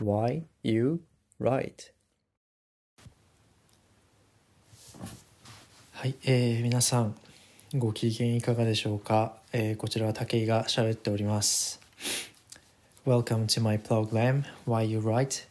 Why You Write? はい、えー、皆さんご機嫌いかがでしょうか、えー、こちらは武井が喋っております。Welcome to my program Why You Write?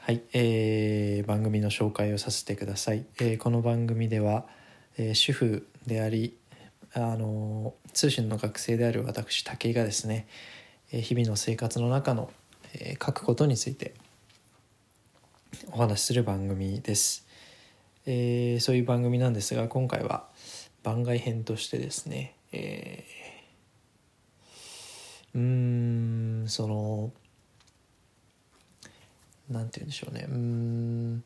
はい、えー、番組の紹介をさせてください、えー、この番組では、えー、主婦でありあの通信の学生である私武井がですね日々の生活の中のえ書くことについてお話しする番組です、えー、そういう番組なんですが今回は番外編としてですね、えー、うんそのなんて言うんでしょうねうん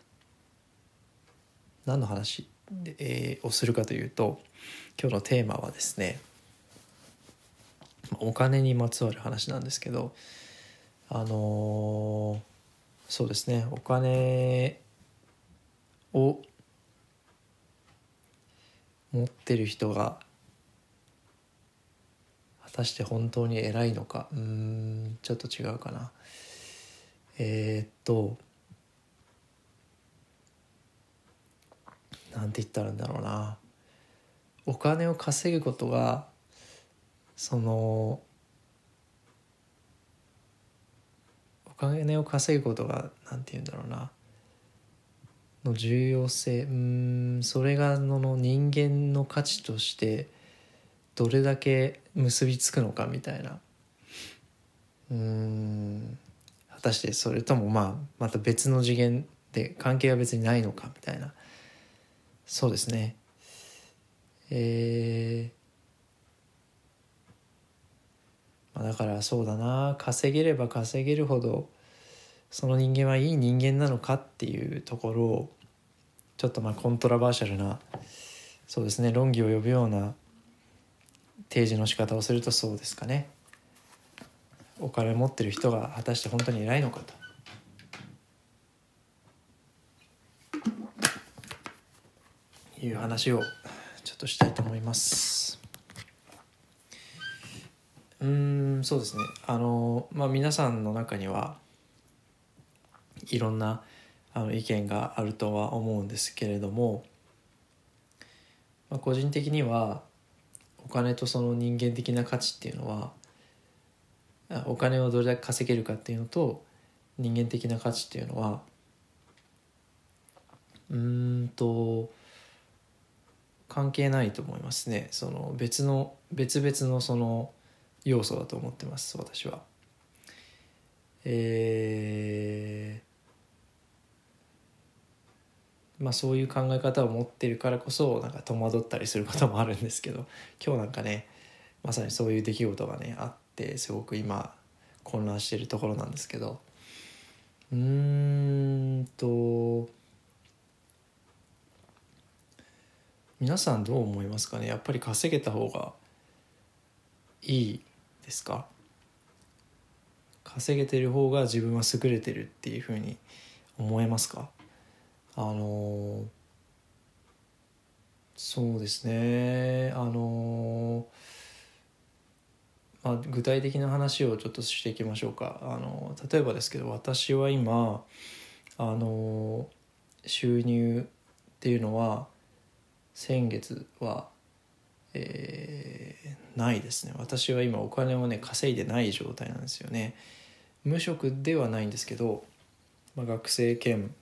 何の話で、えー、をするかというと今日のテーマはですねお金にまつわる話なんですけどあの、そうですね。お金を持ってる人が果たして本当に偉いのか。うんちょっと違うかな。えー、っとなんて言ったらいいんだろうな。お金を稼ぐことがその金を稼ぐことが何て言うんだろうなの重要性。うんそれがの人間の価値としてどれだけ結びつくのかみたいな。うん果たしてそれともまあまた別の次元で関係は別にないのかみたいな。そうですね。えー、まあ、だからそうだな稼げれば稼げるほどその人間はいい人間なのかっていうところをちょっとまあコントラバーシャルなそうですね論議を呼ぶような提示の仕方をするとそうですかねお金持ってる人が果たして本当に偉いのかと。いう話をちょっとしたいと思います。うんそうですね。あのまあ皆さんの中にはいろんなあの意見があるとは思うんですけれども、まあ、個人的にはお金とその人間的な価値っていうのはお金をどれだけ稼げるかっていうのと人間的な価値っていうのはうんと関係ないと思いますね。その別の別々のその要素だと思ってます私は。えーまあ、そういう考え方を持ってるからこそなんか戸惑ったりすることもあるんですけど今日なんかねまさにそういう出来事がねあってすごく今混乱してるところなんですけどうーんと皆さんどう思いますかね？やっぱり稼げた方がいいですか？稼げてる方が自分は優れてるっていうふうに思えますか？あのそうですね。あのまあ、具体的な話をちょっとしていきましょうか。あの例えばですけど私は今あの収入っていうのは先月は、えー、ないですね。私は今お金をね稼いでない状態なんですよね。無職ではないんですけど、まあ、学生兼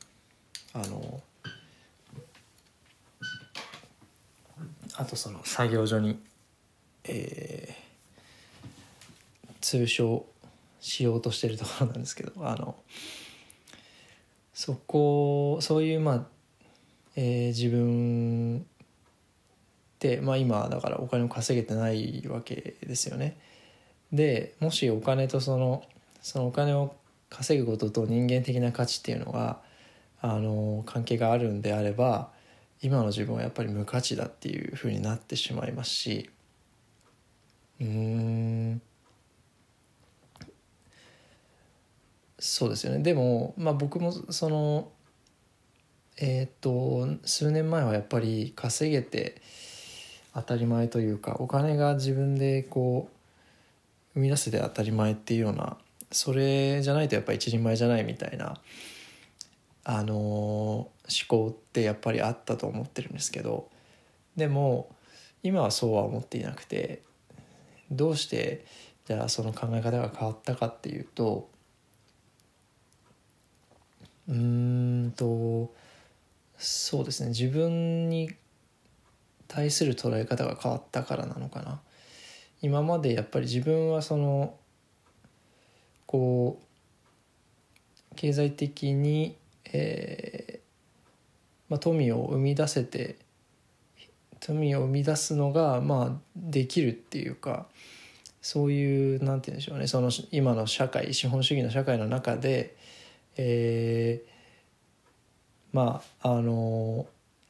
あのあとその作業所に、えー、通称しようとしてるところなんですけどあのそこそういうまあ、えー、自分ってまあ今だからお金を稼げてないわけですよね。でもしお金とそのそのお金を稼ぐことと人間的な価値っていうのがあの関係があるんであれば今の自分はやっぱり無価値だっていうふうになってしまいますし。うん。そうですよね。でも、まあ、僕もそのえっ、と数年前はやっぱり稼げて当たり前というかお金が自分でこう生み出せて当たり前っていうようなそれじゃないとやっぱ一人前じゃないみたいなあの思考ってやっぱりあったと思ってるんですけどでも今はそうは思っていなくてどうしてじゃあその考え方が変わったかっていうとうーんとそうですね自分に対する捉え方が変わったからなのかな。今までやっぱり自分はそのこう経済的に、えーまあ、富を生み出せて富を生み出すのがまあできるっていうかそういうなんて言うんでしょうね。その今の社会資本主義の社会の中で、えー、まああの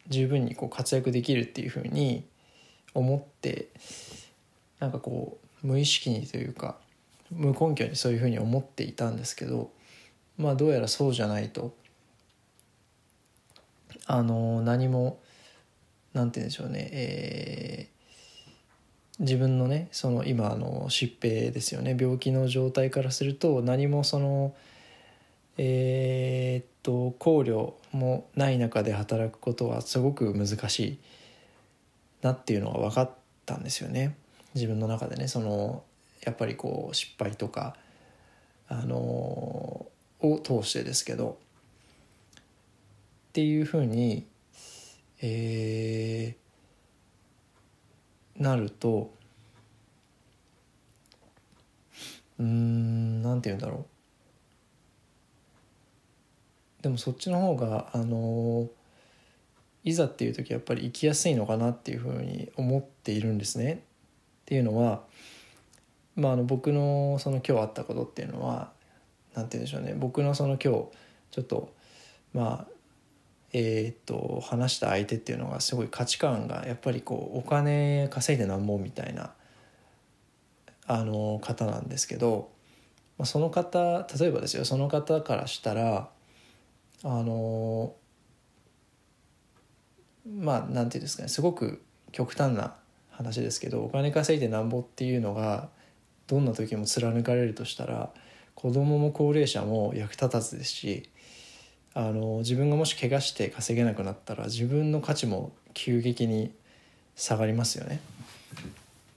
十分にこう活躍できるっていうふうに思ってなんかこう無意識にというか無根拠にそういうふうに思っていたんですけどまあどうやらそうじゃないとあの何もなんて言うんでしょうね、えー、自分のねその今あの疾病ですよね。病気の状態からすると何もそのえー、っと考慮もない中で働くことはすごく難しいなっていうのが分かったんですよね。自分の中でね。そのやっぱりこう失敗とかあのを通してですけど。っていうふうに、えー、なるとうんなんて言うんだろう。でもそっちの方があのいざっていう時やっぱり生きやすいのかなっていうふうに思っているんですね。っていうのはまあ、あの僕のその今日あったことっていうのは何て言うんでしょうね僕のその今日ちょっとまあえー、っと話した相手っていうのがすごい価値観がやっぱりこうお金稼いでなんぼみたいなあの方なんですけど、まあ、その方例えばですよその方からしたらあのまあなんていうんですかねすごく極端な話ですけどお金稼いでなんぼっていうのがどんな時も貫かれるとしたら子供も高齢者も役立たずですしあの自分がもし怪我して稼げなくなったら自分の価値も急激に下がりますよね。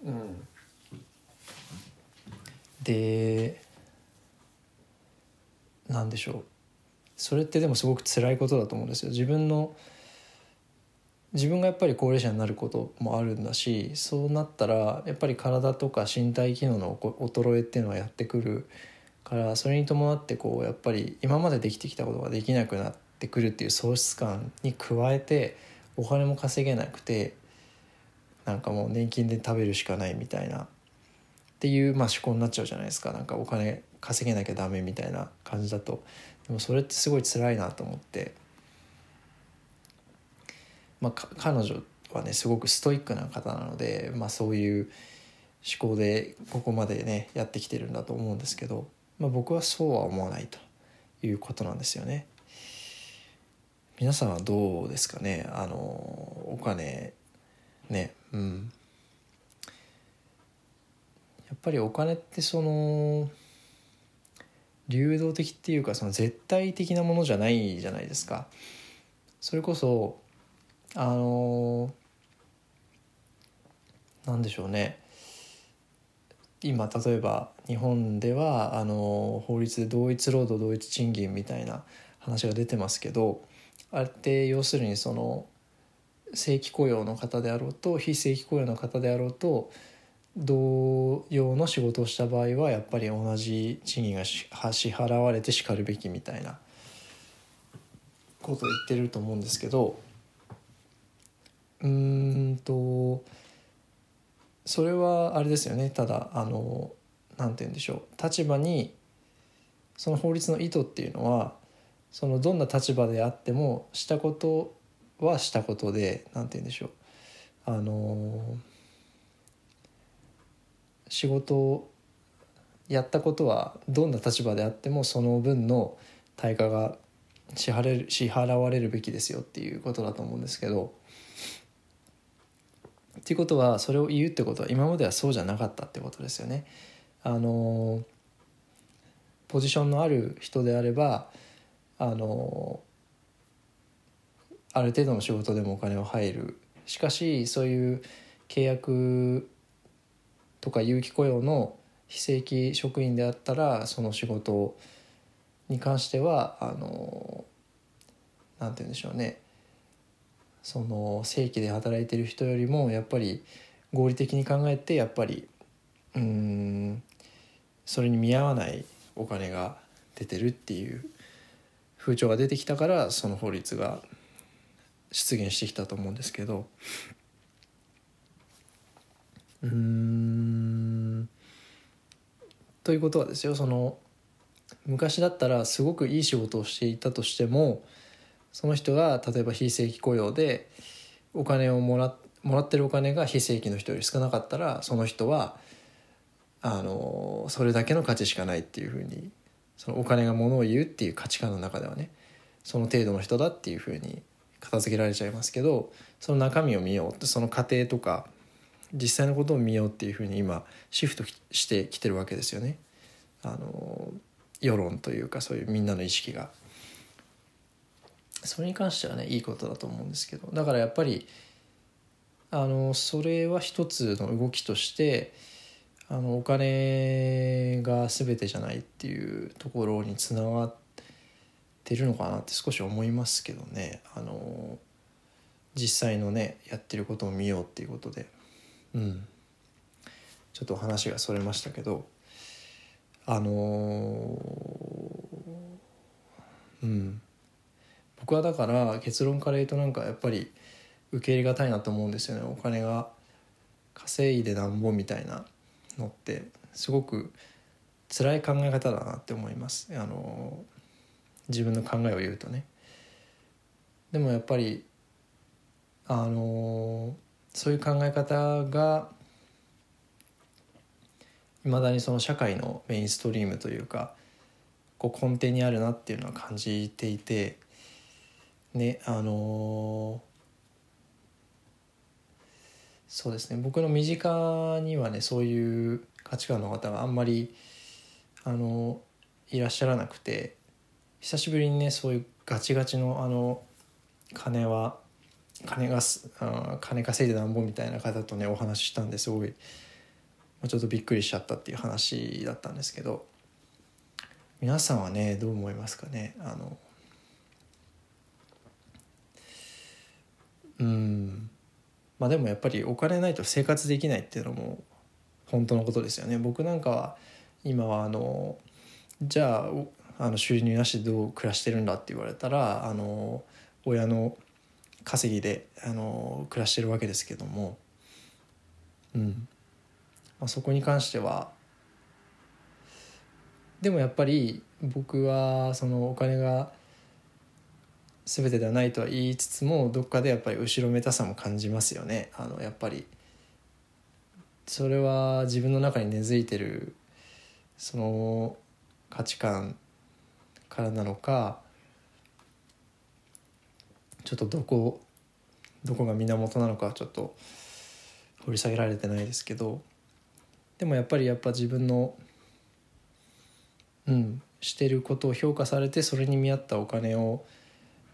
うん、でなんでしょうそれってでもすごく辛いことだと思うんですよ。自分の自分がやっぱり高齢者になることもあるんだしそうなったらやっぱり体とか身体機能の衰えっていうのはやってくるからそれに伴ってこうやっぱり今までできてきたことができなくなってくるっていう喪失感に加えてお金も稼げなくてなんかもう年金で食べるしかないみたいなっていうまあ思考になっちゃうじゃないですかなんかお金稼げなきゃダメみたいな感じだとでもそれってすごい辛いなと思って。まあ、彼女はねすごくストイックな方なので、まあ、そういう思考でここまでねやってきてるんだと思うんですけど、まあ、僕はそうは思わないということなんですよね。皆さんはどうですかね？あのお金ねうんやっぱりお金ってその流動的っていうかその絶対的なものじゃないじゃないですか。それこそあのなんでしょうね。今例えば日本ではあの法律で同一労働同一賃金みたいな話が出てますけどあれって要するにその正規雇用の方であろうと非正規雇用の方であろうと同様の仕事をした場合はやっぱり同じ賃金が支払われてしかるべきみたいなことを言ってると思うんですけどうんとそれはあれですよね。ただあの何て言うんでしょう。立場にその法律の意図っていうのはそのどんな立場であってもしたことはしたことで何て言うんでしょう。あの仕事をやったことはどんな立場であってもその分の対価が支払支払われるべきですよっていうことだと思うんですけどっていうことはそれを言うってことは今まではそうじゃなかったってことですよね。あのポジションのある人であればあのある程度の仕事でもお金は入るしかしそういう契約とか有期雇用の非正規職員であったらその仕事に関してはあのなんて言うんでしょうね。その正規で働いてる人よりもやっぱり合理的に考えてやっぱりうんそれに見合わないお金が出てるっていう風潮が出てきたからその法律が出現してきたと思うんですけど。うん。ということはですよその昔だったらすごくいい仕事をしていたとしてもその人が例えば非正規雇用でお金をもらもらってるお金が非正規の人より少なかったらその人はあのそれだけの価値しかないっていうふうにそのお金がものを言うっていう価値観の中ではねその程度の人だっていうふうに片付けられちゃいますけどその中身を見ようってその過程とか実際のことを見ようっていうふうに今シフトしてきてるわけですよね。あの世論というかそういうみんなの意識が。それに関してはねいいことだと思うんですけどだからやっぱりあのそれは一つの動きとしてあのお金が全てじゃないっていうところにつながってるのかなって少し思いますけどねあの実際のねやってることを見ようっていうことでうん。ちょっと話がそれましたけどあのうん。僕はだから結論から言うとなんかやっぱり受け入れがたいなと思うんですよね。お金が稼いでなんぼみたいなのってすごく辛い考え方だなって思います。あの自分の考えを言うとね。でもやっぱりあのそういう考え方がいまだにその社会のメインストリームというかこう根底にあるなっていうのは感じていてねあのそうですね。僕の身近にはねそういう価値観の方があんまりあのいらっしゃらなくて久しぶりにねそういうガチガチのあの金は金があ金稼いでなんぼみたいな方とねお話ししたんですごい。ちょっとびっくりしちゃったっていう話だったんですけど。皆さんはねどう思いますかね？あのうん。まあでもやっぱりお金ないと生活できないっていうのも本当のことですよね。僕なんかは今はあのじゃああの収入なしでどう暮らしてるんだって言われたらあの親の稼ぎであの暮らしてるわけですけども、うん。まあ、そこに関してはでもやっぱり僕はそのお金が全てではないとは言いつつもどっかでやっぱり後ろめたさも感じますよね。あのやっぱり。それは自分の中に根付いてるその価値観からなのかちょっとどこどこが源なのかちょっと掘り下げられてないですけどでもやっぱりやっぱ自分のうんしてることを評価されてそれに見合ったお金を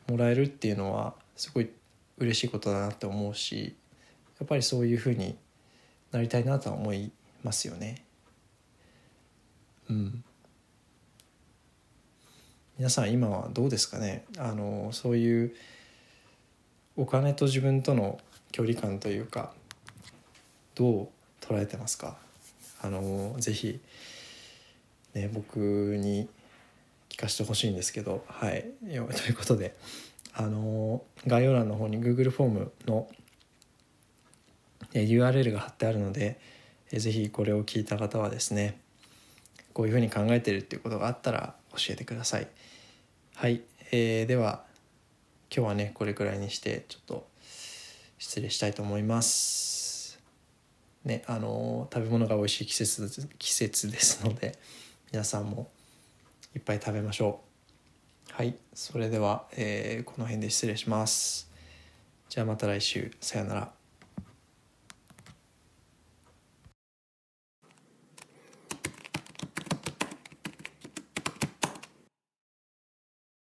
もらえるっていうのはすごい嬉しいことだなって思うしやっぱりそういうふうになりたいなとは思いますよね。うん、皆さん今はどうですかね？あのそういうお金と自分との距離感というかどう捉えてますか？あのぜひ、ね、僕に聞かせてほしいんですけどはい。ということであの概要欄の方に Google フォームの URL が貼ってあるので是非これを聞いた方はですねこういうふうに考えてるっていうことがあったら教えてください。はい、えー、では今日はねこれくらいにしてちょっと失礼したいと思います。ねあの食べ物が美味しい季節季節ですので皆さんもいっぱい食べましょう。はいそれでは、えー、この辺で失礼します。じゃあまた来週。さよなら。